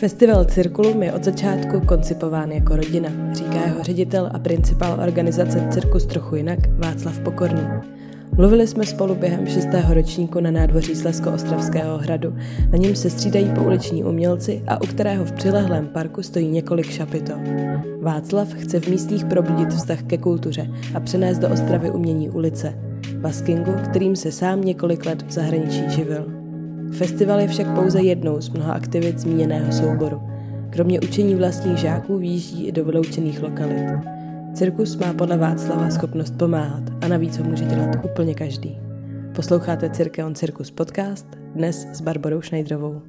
Festival Cirkulum je od začátku koncipován jako rodina, říká jeho ředitel a principál organizace Cirkus trochu jinak Václav Pokorný. Mluvili jsme spolu během šestého ročníku na nádvoří Slesko-Ostravského hradu, na něm se střídají pouliční umělci a u kterého v přilehlém parku stojí několik šapito. Václav chce v místních probudit vztah ke kultuře a přenést do Ostravy umění ulice, baskingu, kterým se sám několik let v zahraničí živil. Festival je však pouze jednou z mnoha aktivit zmíněného souboru. Kromě učení vlastních žáků výjíždí i do vyloučených lokalit. Cirkus má podle Václava schopnost pomáhat a navíc ho může dělat úplně každý. Posloucháte Cirkeon Cirkus podcast dnes s Barbarou Šnejdrovou.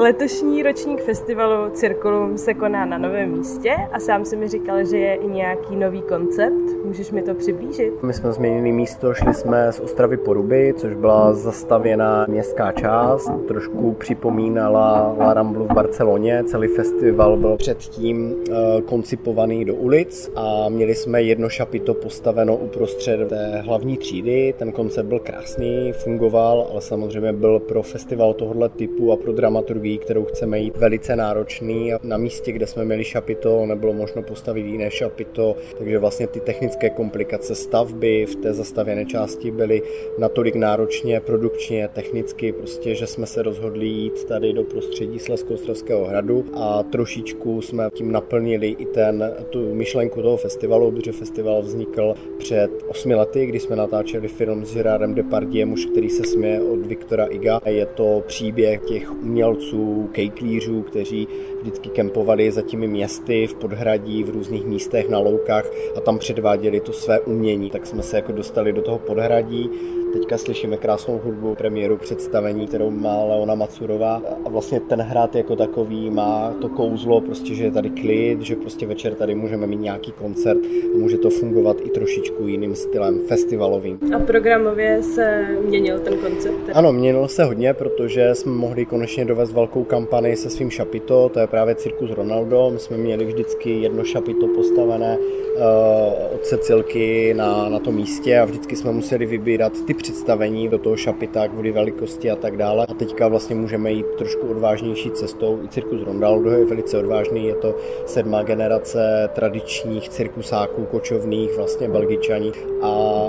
Letošní ročník festivalu Cirkulum se koná na novém místě a sám si mi říkal, že je i nějaký nový koncept. Můžeš mi to přiblížit? My jsme změnili místo, šli jsme z Ostravy Poruby, což byla zastavěná městská část, trošku připomínala La Ramblu v Barceloně. Celý festival byl předtím uh, koncipovaný do ulic a měli jsme jedno šapito postaveno uprostřed té hlavní třídy. Ten koncept byl krásný, fungoval, ale samozřejmě byl pro festival tohoto typu a pro dramaturgii období, kterou chceme jít, velice náročný a na místě, kde jsme měli šapito, nebylo možno postavit jiné šapito, takže vlastně ty technické komplikace stavby v té zastavěné části byly natolik náročně, produkčně, technicky, prostě, že jsme se rozhodli jít tady do prostředí Slezkoostravského hradu a trošičku jsme tím naplnili i ten, tu myšlenku toho festivalu, protože festival vznikl před osmi lety, kdy jsme natáčeli film s Gerardem Depardiem, muž, který se směje od Viktora Iga. Je to příběh těch umělců, kejklířů, kteří vždycky kempovali za těmi městy v podhradí, v různých místech na loukách a tam předváděli to své umění. Tak jsme se jako dostali do toho podhradí, Teďka slyšíme krásnou hudbu, premiéru představení, kterou má Leona Macurová a vlastně ten hrad jako takový má to kouzlo, prostě, že je tady klid, že prostě večer tady můžeme mít nějaký koncert a může to fungovat i trošičku jiným stylem, festivalovým. A programově se měnil ten koncept? Ano, měnil se hodně, protože jsme mohli konečně dovést velkou kampani se svým šapito, to je právě Cirkus Ronaldo. My jsme měli vždycky jedno šapito postavené uh, od Cecilky na, na tom místě a vždycky jsme museli vybírat ty představení do toho šapita kvůli velikosti a tak dále. A teďka vlastně můžeme jít trošku odvážnější cestou. I cirkus Rondaldo je velice odvážný, je to sedmá generace tradičních cirkusáků kočovných, vlastně belgičaní a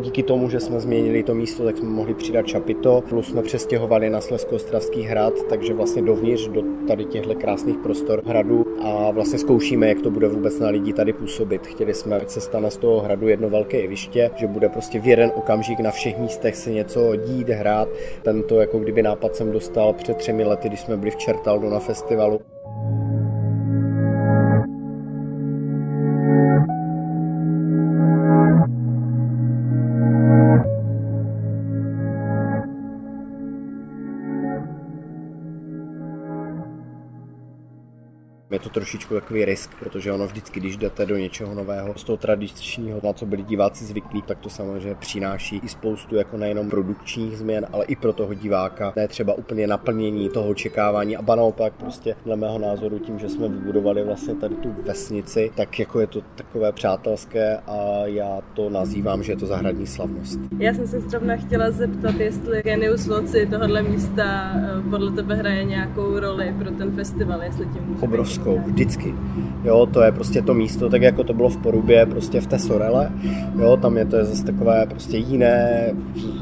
díky tomu, že jsme změnili to místo, tak jsme mohli přidat čapito, plus jsme přestěhovali na Slezko-Ostravský hrad, takže vlastně dovnitř do tady těchto krásných prostor hradu a vlastně zkoušíme, jak to bude vůbec na lidi tady působit. Chtěli jsme, ať se stane z toho hradu jedno velké jeviště, že bude prostě v jeden okamžik na všech místech se něco dít, hrát. Tento jako kdyby nápad jsem dostal před třemi lety, když jsme byli v Čertaldu na festivalu. Je to trošičku takový risk, protože ono vždycky, když jdete do něčeho nového, z toho tradičního, na co byli diváci zvyklí, tak to samozřejmě přináší i spoustu jako nejenom produkčních změn, ale i pro toho diváka. Ne třeba úplně naplnění toho očekávání a ba naopak prostě dle mého názoru tím, že jsme vybudovali vlastně tady tu vesnici, tak jako je to takové přátelské a já to nazývám, že je to zahradní slavnost. Já jsem se zrovna chtěla zeptat, jestli Genius Loci tohohle místa eh, podle tebe hraje nějakou roli pro ten festival, jestli tím může Českou, vždycky. Jo, to je prostě to místo, tak jako to bylo v Porubě, prostě v té Sorele, jo, tam je to je zase takové prostě jiné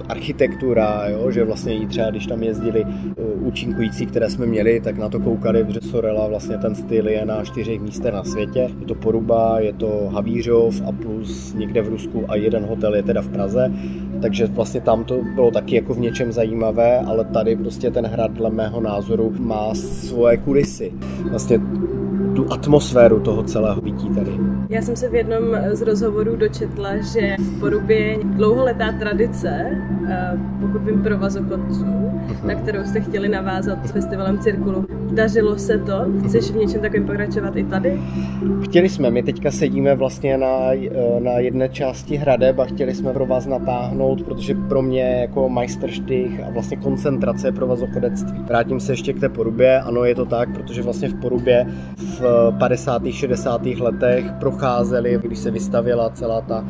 architektura, jo, že vlastně i třeba, když tam jezdili uh, účinkující, které jsme měli, tak na to koukali, protože Sorela vlastně ten styl je na čtyřech místech na světě. Je to Poruba, je to Havířov a plus někde v Rusku a jeden hotel je teda v Praze, takže vlastně tam to bylo taky jako v něčem zajímavé, ale tady prostě ten hrad dle mého názoru má svoje kulisy. Vlastně tu atmosféru toho celého bytí tady. Já jsem se v jednom z rozhovorů dočetla, že v Porubě dlouholetá tradice, eh, pokud vím provazochodců, na kterou jste chtěli navázat s festivalem Cirkulu. Dařilo se to? Chceš v něčem takovém pokračovat i tady? Chtěli jsme, my teďka sedíme vlastně na, eh, na jedné části hradeb a chtěli jsme pro vás natáhnout, protože pro mě jako majstrštych a vlastně koncentrace provazochodectví. Vrátím se ještě k té Porubě, ano je to tak, protože vlastně v Porubě v 50. 60. letech procházeli, když se vystavila celá ta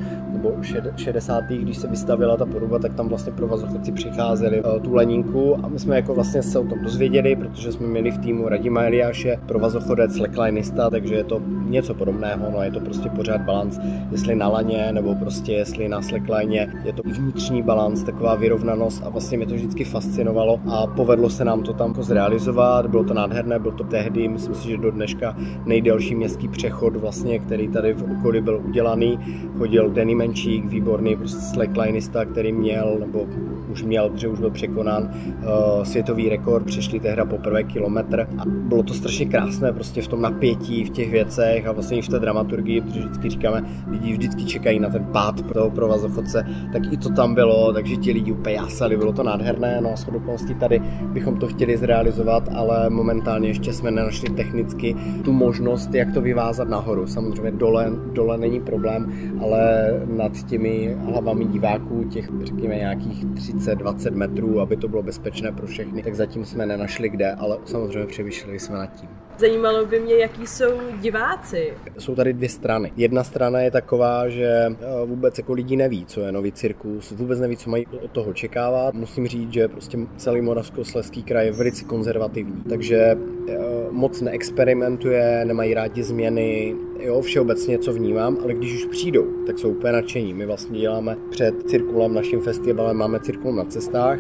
nebo 60. když se vystavila ta poruba, tak tam vlastně provazochodci přicházeli uh, tu leninku. A my jsme jako vlastně se o tom dozvěděli, protože jsme měli v týmu Radima Eliáše, provazochodec, slacklinista, takže je to něco podobného, no je to prostě pořád balans, jestli na laně nebo prostě jestli na slackline, je to vnitřní balans, taková vyrovnanost a vlastně mě to vždycky fascinovalo a povedlo se nám to tam jako zrealizovat, bylo to nádherné, bylo to tehdy, myslím si, že do dneška nejdelší městský přechod vlastně, který tady v okolí byl udělaný, chodil Danny Menčík, výborný prostě slacklinista, který měl, nebo už měl, protože už byl překonán uh, světový rekord, přišli tehda poprvé kilometr a bylo to strašně krásné prostě v tom napětí, v těch věcech a vlastně i v té dramaturgii, protože vždycky říkáme, lidi vždycky čekají na ten pád toho provazochodce, tak i to tam bylo, takže ti lidi úplně jásali, bylo to nádherné, no a s tady bychom to chtěli zrealizovat, ale momentálně ještě jsme nenašli technicky tu možnost, jak to vyvázat nahoru. Samozřejmě dole, dole není problém, ale nad těmi hlavami diváků, těch řekněme nějakých 30-20 metrů, aby to bylo bezpečné pro všechny, tak zatím jsme nenašli kde, ale samozřejmě přemýšleli jsme nad tím. Zajímalo by mě, jaký jsou diváci. Jsou tady dvě strany. Jedna strana je taková, že eh, vůbec jako lidi neví, co je nový cirkus, vůbec neví, co mají od toho očekávat. Musím říct, že prostě celý Moravskoslezský kraj je velice konzervativní, takže eh, moc neexperimentuje, nemají rádi změny, jo, všeobecně co vnímám, ale když už přijdou, tak jsou úplně nadšení. My vlastně děláme před cirkulem, naším festivalem, máme cirkul na cestách,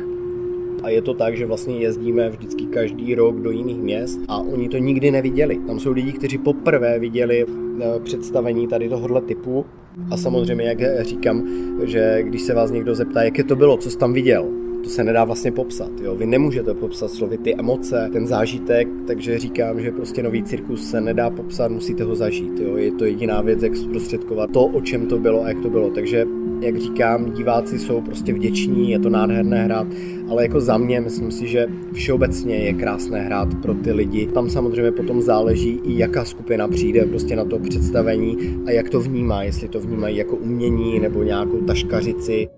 a je to tak, že vlastně jezdíme vždycky každý rok do jiných měst a oni to nikdy neviděli. Tam jsou lidi, kteří poprvé viděli eh, představení tady tohohle typu a samozřejmě, jak říkám, že když se vás někdo zeptá, jaké to bylo, co jsi tam viděl, to se nedá vlastně popsat. Jo? Vy nemůžete popsat slovy ty emoce, ten zážitek, takže říkám, že prostě nový cirkus se nedá popsat, musíte ho zažít. Jo? Je to jediná věc, jak zprostředkovat to, o čem to bylo a jak to bylo. Takže jak říkám, diváci jsou prostě vděční, je to nádherné hrát, ale jako za mě myslím si, že všeobecně je krásné hrát pro ty lidi. Tam samozřejmě potom záleží i jaká skupina přijde prostě na to představení a jak to vnímá, jestli to vnímají jako umění nebo nějakou taškařici.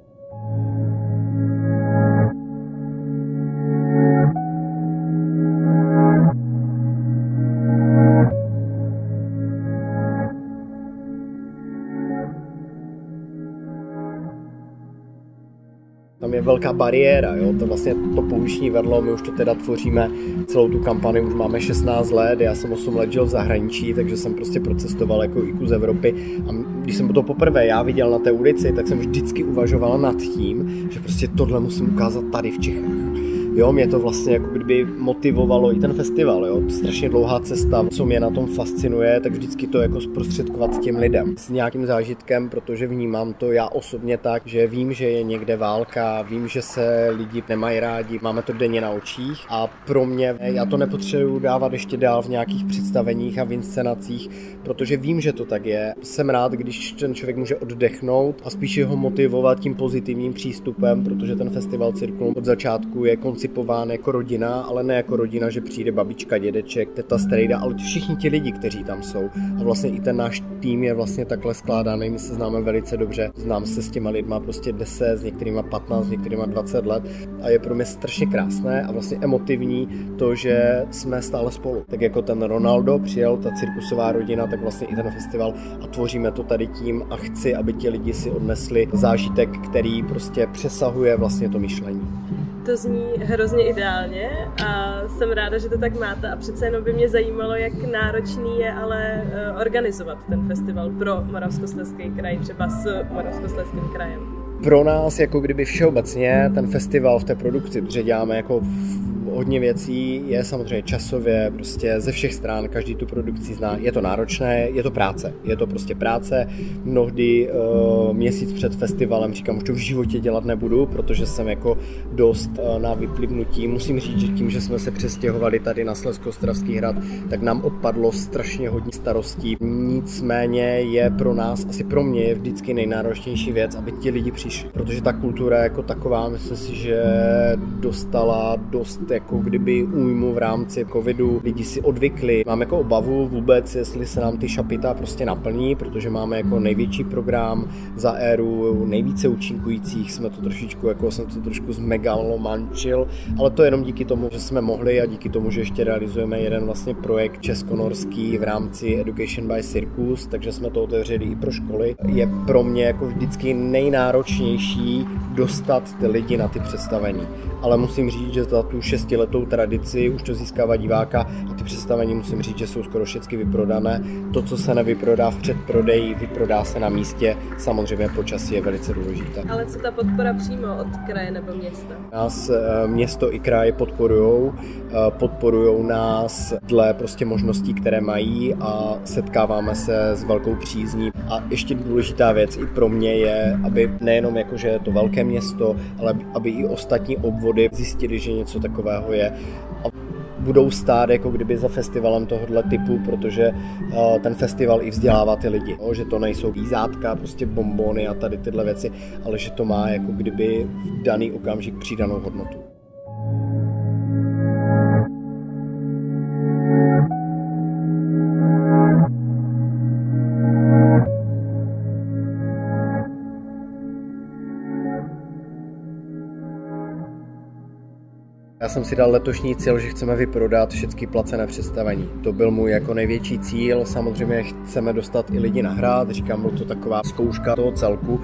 Velká bariéra, jo, to vlastně to pouliční vedlo, my už to teda tvoříme celou tu kampani, už máme 16 let, já jsem 8 let žil v zahraničí, takže jsem prostě procestoval jako i z Evropy. A když jsem to poprvé já viděl na té ulici, tak jsem vždycky uvažoval nad tím, že prostě tohle musím ukázat tady v Čechách Jo, mě to vlastně jako kdyby motivovalo i ten festival, jo. Strašně dlouhá cesta, co mě na tom fascinuje, tak vždycky to jako zprostředkovat těm lidem s nějakým zážitkem, protože vnímám to já osobně tak, že vím, že je někde válka, vím, že se lidi nemají rádi, máme to denně na očích a pro mě, já to nepotřebuji dávat ještě dál v nějakých představeních a v inscenacích, protože vím, že to tak je. Jsem rád, když ten člověk může oddechnout a spíše ho motivovat tím pozitivním přístupem, protože ten festival Cirkulum od začátku je konci koncipován jako rodina, ale ne jako rodina, že přijde babička, dědeček, teta, strejda, ale všichni ti lidi, kteří tam jsou. A vlastně i ten náš tým je vlastně takhle skládaný, my se známe velice dobře, znám se s těma lidma prostě 10, s některýma 15, s některýma 20 let a je pro mě strašně krásné a vlastně emotivní to, že jsme stále spolu. Tak jako ten Ronaldo přijel, ta cirkusová rodina, tak vlastně i ten festival a tvoříme to tady tím a chci, aby ti lidi si odnesli zážitek, který prostě přesahuje vlastně to myšlení to zní hrozně ideálně a jsem ráda, že to tak máte a přece jenom by mě zajímalo, jak náročný je ale eh, organizovat ten festival pro Moravskoslezský kraj, třeba s Moravskoslezským krajem. Pro nás, jako kdyby všeobecně, ten festival v té produkci, protože děláme jako hodně věcí je samozřejmě časově, prostě ze všech stran, každý tu produkci zná. Je to náročné, je to práce. Je to prostě práce. Mnohdy uh, měsíc před festivalem říkám, už to v životě dělat nebudu, protože jsem jako dost uh, na vyplivnutí. Musím říct, že tím, že jsme se přestěhovali tady na Slezko-Ostravský hrad, tak nám odpadlo strašně hodně starostí. Nicméně je pro nás, asi pro mě je vždycky nejnáročnější věc, aby ti lidi přišli, protože ta kultura jako taková, myslím si, že dostala dost jako kdyby újmu v rámci covidu. Lidi si odvykli. Mám jako obavu vůbec, jestli se nám ty šapita prostě naplní, protože máme jako největší program za éru, nejvíce účinkujících. Jsme to trošičku, jako jsem to trošku zmegalomančil, ale to jenom díky tomu, že jsme mohli a díky tomu, že ještě realizujeme jeden vlastně projekt českonorský v rámci Education by Circus, takže jsme to otevřeli i pro školy. Je pro mě jako vždycky nejnáročnější dostat ty lidi na ty představení. Ale musím říct, že za tu šestiletou tradici už to získává diváka představení musím říct, že jsou skoro všechny vyprodané. To, co se nevyprodá v předprodeji, vyprodá se na místě. Samozřejmě počasí je velice důležité. Ale co ta podpora přímo od kraje nebo města? Nás eh, město i kraje podporují, eh, podporují nás dle prostě možností, které mají a setkáváme se s velkou přízní. A ještě důležitá věc i pro mě je, aby nejenom jako, že je to velké město, ale aby i ostatní obvody zjistili, že něco takového je a budou stát jako kdyby za festivalem tohohle typu, protože uh, ten festival i vzdělává ty lidi. No, že to nejsou výzátka, prostě bombony a tady tyhle věci, ale že to má jako kdyby v daný okamžik přidanou hodnotu. Já jsem si dal letošní cíl, že chceme vyprodat všechny placené představení. To byl můj jako největší cíl. Samozřejmě chceme dostat i lidi na hrad. Říkám, byl to taková zkouška toho celku.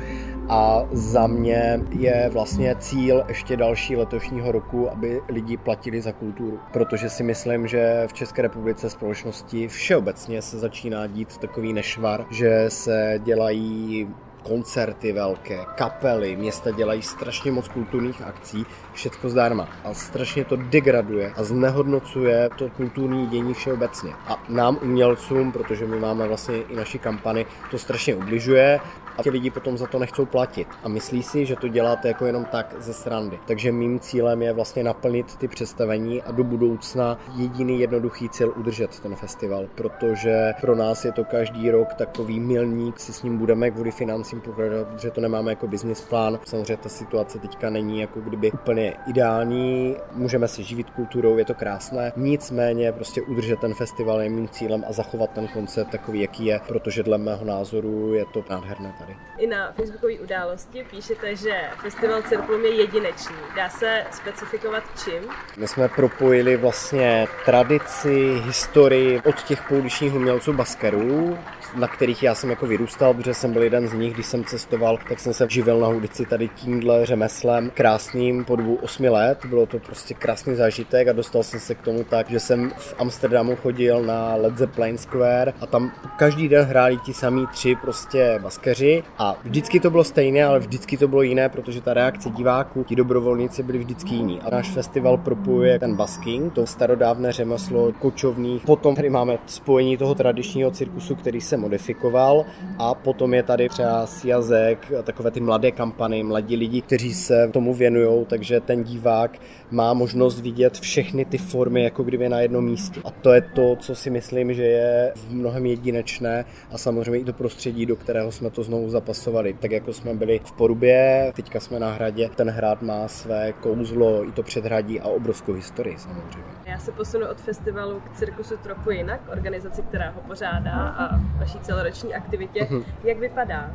A za mě je vlastně cíl ještě další letošního roku, aby lidi platili za kulturu. Protože si myslím, že v České republice společnosti všeobecně se začíná dít takový nešvar, že se dělají koncerty velké, kapely, města dělají strašně moc kulturních akcí, všechno zdarma. A strašně to degraduje a znehodnocuje to kulturní dění všeobecně. A nám umělcům, protože my máme vlastně i naši kampany, to strašně ubližuje a ti lidi potom za to nechcou platit. A myslí si, že to děláte jako jenom tak ze srandy. Takže mým cílem je vlastně naplnit ty představení a do budoucna jediný jednoduchý cíl udržet ten festival, protože pro nás je to každý rok takový milník, si s ním budeme kvůli financím pokračovat, protože to nemáme jako business plán. Samozřejmě ta situace teďka není jako kdyby úplně ideální, můžeme se živit kulturou, je to krásné, nicméně prostě udržet ten festival je mým cílem a zachovat ten koncept takový, jaký je, protože dle mého názoru je to nádherné tady. I na facebookové události píšete, že festival Cirplum je jedinečný. Dá se specifikovat čím? My jsme propojili vlastně tradici, historii od těch pouličních umělců baskerů, na kterých já jsem jako vyrůstal, protože jsem byl jeden z nich, když jsem cestoval, tak jsem se živil na ulici tady tímhle řemeslem krásným po dobu 8 let. Bylo to prostě krásný zážitek a dostal jsem se k tomu tak, že jsem v Amsterdamu chodil na Led Zeppelin Square a tam každý den hráli ti samý tři prostě baskeři a vždycky to bylo stejné, ale vždycky to bylo jiné, protože ta reakce diváků, ti dobrovolníci byli vždycky jiní. A náš festival propojuje ten basking, to starodávné řemeslo kočovných. Potom tady máme spojení toho tradičního cirkusu, který se modifikoval a potom je tady třeba Siazek, takové ty mladé kampany, mladí lidi, kteří se tomu věnují, takže ten divák má možnost vidět všechny ty formy jako kdyby na jednom místě. A to je to, co si myslím, že je v mnohem jedinečné a samozřejmě i to prostředí, do kterého jsme to znovu zapasovali. Tak jako jsme byli v Porubě, teďka jsme na hradě, ten hrad má své kouzlo, i to předhradí a obrovskou historii samozřejmě. Já se posunu od festivalu k cirkusu trochu jinak, organizaci, která ho pořádá a vaší celoroční aktivitě. Mhm. Jak vypadá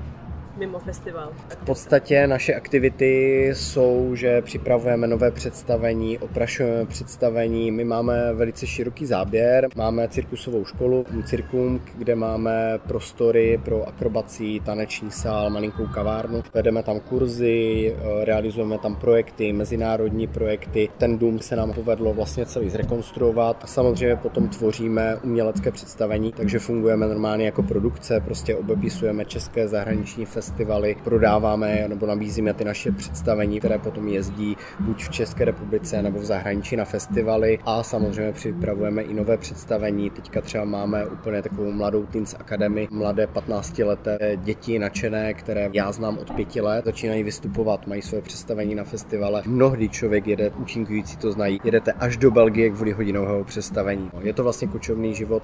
mimo festival? V podstatě naše aktivity jsou, že připravujeme nové představení, oprašujeme představení, my máme velice široký záběr, máme cirkusovou školu, cirkum, kde máme prostory pro akrobací, taneční sál, malinkou kavárnu, vedeme tam kurzy, realizujeme tam projekty, mezinárodní projekty. Ten dům se nám povedlo vlastně celý zrekonstruovat. A samozřejmě potom tvoříme umělecké představení, takže fungujeme normálně jako produkce, prostě obepisujeme české zahraniční festivaly festivaly, prodáváme nebo nabízíme ty naše představení, které potom jezdí buď v České republice nebo v zahraničí na festivaly a samozřejmě připravujeme i nové představení. Teďka třeba máme úplně takovou mladou Teens Academy, mladé 15 leté děti nadšené, které já znám od pěti let, začínají vystupovat, mají své představení na festivale. Mnohdy člověk jede, účinkující to znají, jedete až do Belgie kvůli hodinového představení. Je to vlastně kočovný život.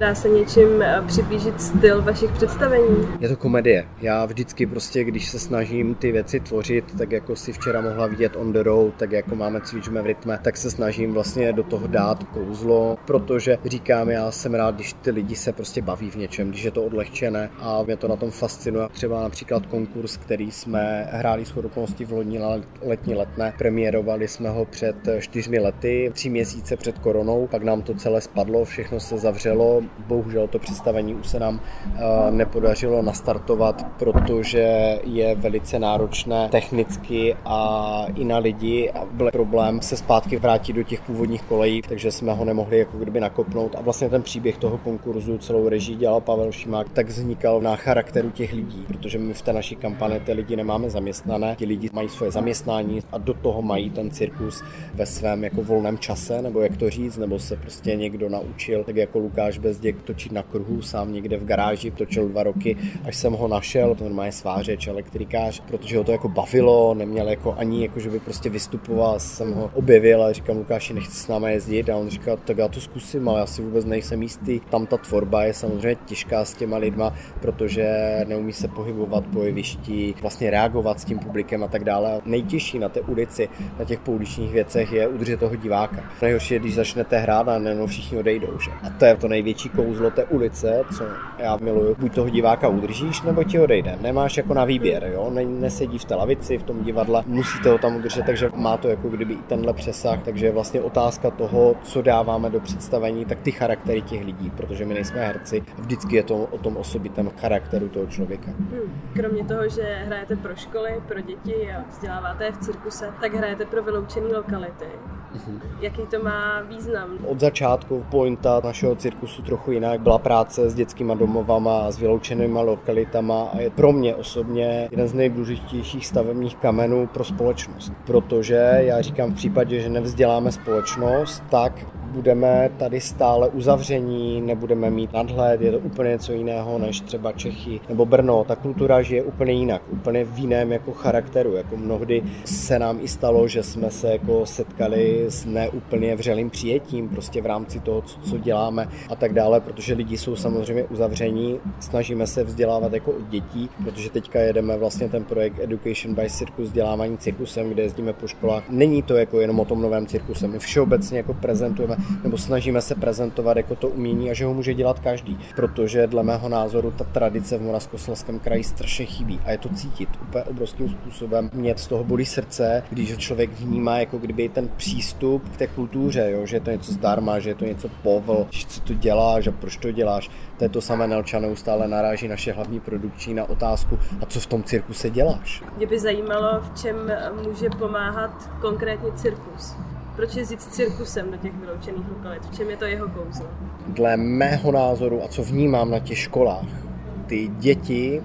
Dá se něčím eh, přiblížit styl vašich představení? Je to komedie. Já vždycky prostě, když se snažím ty věci tvořit, tak jako si včera mohla vidět on the road, tak jako máme cvičme v rytme, tak se snažím vlastně do toho dát kouzlo, protože říkám, já jsem rád, když ty lidi se prostě baví v něčem, když je to odlehčené a mě to na tom fascinuje. Třeba například konkurs, který jsme hráli s okolností v lodní letní letné, premiérovali jsme ho před čtyřmi lety, tři měsíce před koronou, pak nám to celé spadlo, všechno se zavřelo, bohužel to představení už se nám eh, nepodařilo nastartovat, protože je velice náročné technicky a i na lidi a byl problém se zpátky vrátit do těch původních kolejí, takže jsme ho nemohli jako kdyby nakopnout. A vlastně ten příběh toho konkurzu celou režii dělal Pavel Šimák, tak vznikal na charakteru těch lidí, protože my v té naší kampani ty lidi nemáme zaměstnané, ti lidi mají svoje zaměstnání a do toho mají ten cirkus ve svém jako volném čase, nebo jak to říct, nebo se prostě někdo naučil, tak jako Lukáš Bezděk točit na kruhu, sám někde v garáži, točil dva roky, až jsem ho našel, to normálně svářeč, elektrikář, protože ho to jako bavilo, neměl jako ani jako, že by prostě vystupoval, jsem ho objevil a říkám Lukáši, nechci s námi jezdit a on říkal, tak já to zkusím, ale já si vůbec nejsem jistý. Tam ta tvorba je samozřejmě těžká s těma lidma, protože neumí se pohybovat po jevišti, vlastně reagovat s tím publikem a tak dále. Nejtěžší na té ulici, na těch pouličních věcech je udržet toho diváka. Nejhorší je, když začnete hrát a nejenom všichni odejdou. Že? A to je to největší kouzlo té ulice, co já miluju. Buď toho diváka udržíš, nebo ti odejde. Nemáš jako na výběr, jo? Ne, nesedí v té lavici, v tom divadle, musíte ho tam udržet, takže má to jako kdyby i tenhle přesah. Takže je vlastně otázka toho, co dáváme do představení, tak ty charaktery těch lidí, protože my nejsme herci. Vždycky je to o tom osobitém charakteru toho člověka. Hmm. Kromě toho, že hrajete pro školy, pro děti a vzděláváte je v cirkuse, tak hrajete pro vyloučené lokality. Mhm. Jaký to má význam? Od začátku pointa našeho cirkusu trochu jinak byla práce s dětskými domovama a s vyloučenými lokalitama a je pro mě osobně jeden z nejdůležitějších stavebních kamenů pro společnost. Protože já říkám v případě, že nevzděláme společnost, tak budeme tady stále uzavření, nebudeme mít nadhled, je to úplně něco jiného než třeba Čechy nebo Brno. Ta kultura žije úplně jinak, úplně v jiném jako charakteru. Jako mnohdy se nám i stalo, že jsme se jako setkali s neúplně vřelým přijetím prostě v rámci toho, co, děláme a tak dále, protože lidi jsou samozřejmě uzavření, snažíme se vzdělávat jako od dětí, protože teďka jedeme vlastně ten projekt Education by Circus, vzdělávání cirkusem, kde jezdíme po školách. Není to jako jenom o tom novém cirkuse, my všeobecně jako prezentujeme nebo snažíme se prezentovat jako to umění a že ho může dělat každý, protože dle mého názoru ta tradice v Moravskoslezském kraji strašně chybí a je to cítit úplně obrovským způsobem. Mě z toho bolí srdce, když člověk vnímá jako kdyby ten přístup k té kultuře, jo, že je to něco zdarma, že je to něco povl, že co to děláš a proč to děláš. To je to samé Nelča neustále naráží naše hlavní produkční na otázku, a co v tom cirkuse děláš? Mě by zajímalo, v čem může pomáhat konkrétně cirkus proč jezdit s cirkusem do těch vyloučených lokalit? V čem je to jeho kouzlo? Dle mého názoru a co vnímám na těch školách, ty děti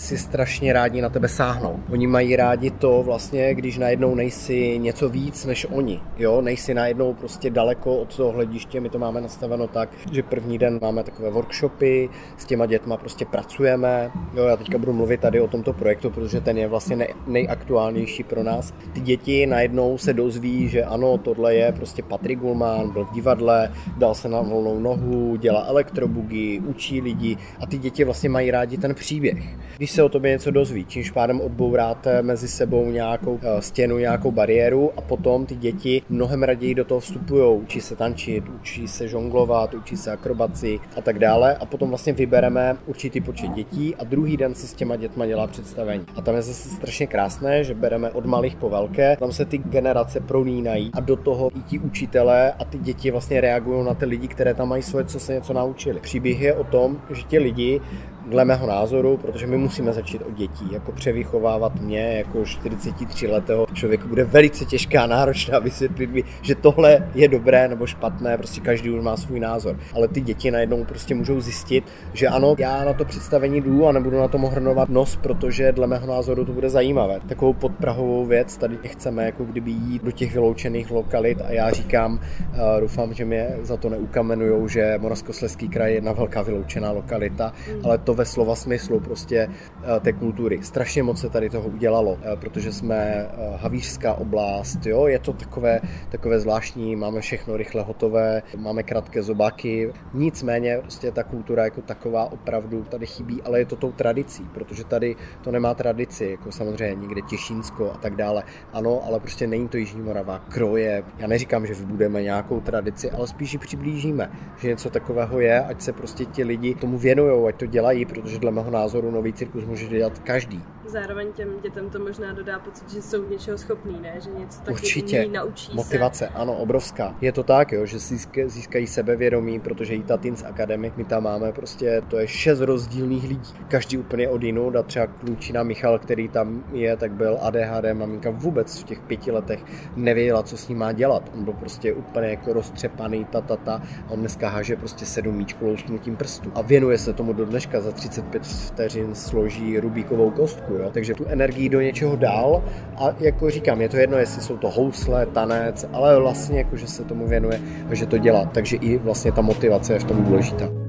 si strašně rádi na tebe sáhnou. Oni mají rádi to vlastně, když najednou nejsi něco víc než oni. Jo, nejsi najednou prostě daleko od toho hlediště. My to máme nastaveno tak, že první den máme takové workshopy, s těma dětma prostě pracujeme. Jo, já teďka budu mluvit tady o tomto projektu, protože ten je vlastně nej, nejaktuálnější pro nás. Ty děti najednou se dozví, že ano, tohle je prostě Patrik Gulman, byl v divadle, dal se na volnou nohu, dělá elektrobugy, učí lidi a ty děti vlastně mají rádi ten příběh. Když když se o tobě něco dozví, čímž pádem odbouráte mezi sebou nějakou eh, stěnu, nějakou bariéru a potom ty děti mnohem raději do toho vstupují, učí se tančit, učí se žonglovat, učí se akrobaci a tak dále a potom vlastně vybereme určitý počet dětí a druhý den se s těma dětma dělá představení. A tam je zase strašně krásné, že bereme od malých po velké, tam se ty generace prolínají a do toho i ti učitelé a ty děti vlastně reagují na ty lidi, které tam mají svoje, co se něco naučili. Příběh je o tom, že ti lidi dle mého názoru, protože my musíme začít od dětí. Jako převychovávat mě jako 43 letého člověka bude velice těžká a náročná vysvětlit mi, že tohle je dobré nebo špatné, prostě každý už má svůj názor. Ale ty děti najednou prostě můžou zjistit, že ano, já na to představení jdu a nebudu na tom hrnovat nos, protože dle mého názoru to bude zajímavé. Takovou podprahovou věc tady chceme jako kdyby jít do těch vyloučených lokalit a já říkám, uh, doufám, že mě za to neukamenujou, že Moravskoslezský kraj je jedna velká vyloučená lokalita, ale to to ve slova smyslu prostě eh, té kultury. Strašně moc se tady toho udělalo, eh, protože jsme eh, havířská oblast, jo, je to takové, takové zvláštní, máme všechno rychle hotové, máme krátké zobáky, nicméně prostě ta kultura jako taková opravdu tady chybí, ale je to tou tradicí, protože tady to nemá tradici, jako samozřejmě někde Těšínsko a tak dále. Ano, ale prostě není to Jižní Morava, kroje. Já neříkám, že vybudeme nějakou tradici, ale spíš ji přiblížíme, že něco takového je, ať se prostě ti lidi tomu věnují, ať to dělají, protože dle mého názoru nový cirkus může dělat každý. Zároveň těm dětem to možná dodá pocit, že jsou něčeho schopný, ne? Že něco taky Určitě. umí, naučí Motivace, se. ano, obrovská. Je to tak, jo, že získají sebevědomí, protože i ta Teens Academy, my tam máme prostě, to je šest rozdílných lidí. Každý úplně od jinut a třeba klučina Michal, který tam je, tak byl ADHD, maminka vůbec v těch pěti letech nevěděla, co s ním má dělat. On byl prostě úplně jako roztřepaný, ta, ta, ta. A on dneska háže prostě sedm míčků lousknutím prstu. A věnuje se tomu do dneška, za 35 vteřin složí Rubíkovou kostku, jo. Takže tu energii do něčeho dál a jako říkám, je to jedno, jestli jsou to housle, tanec, ale vlastně jako, že se tomu věnuje a že to dělá. Takže i vlastně ta motivace je v tom důležitá.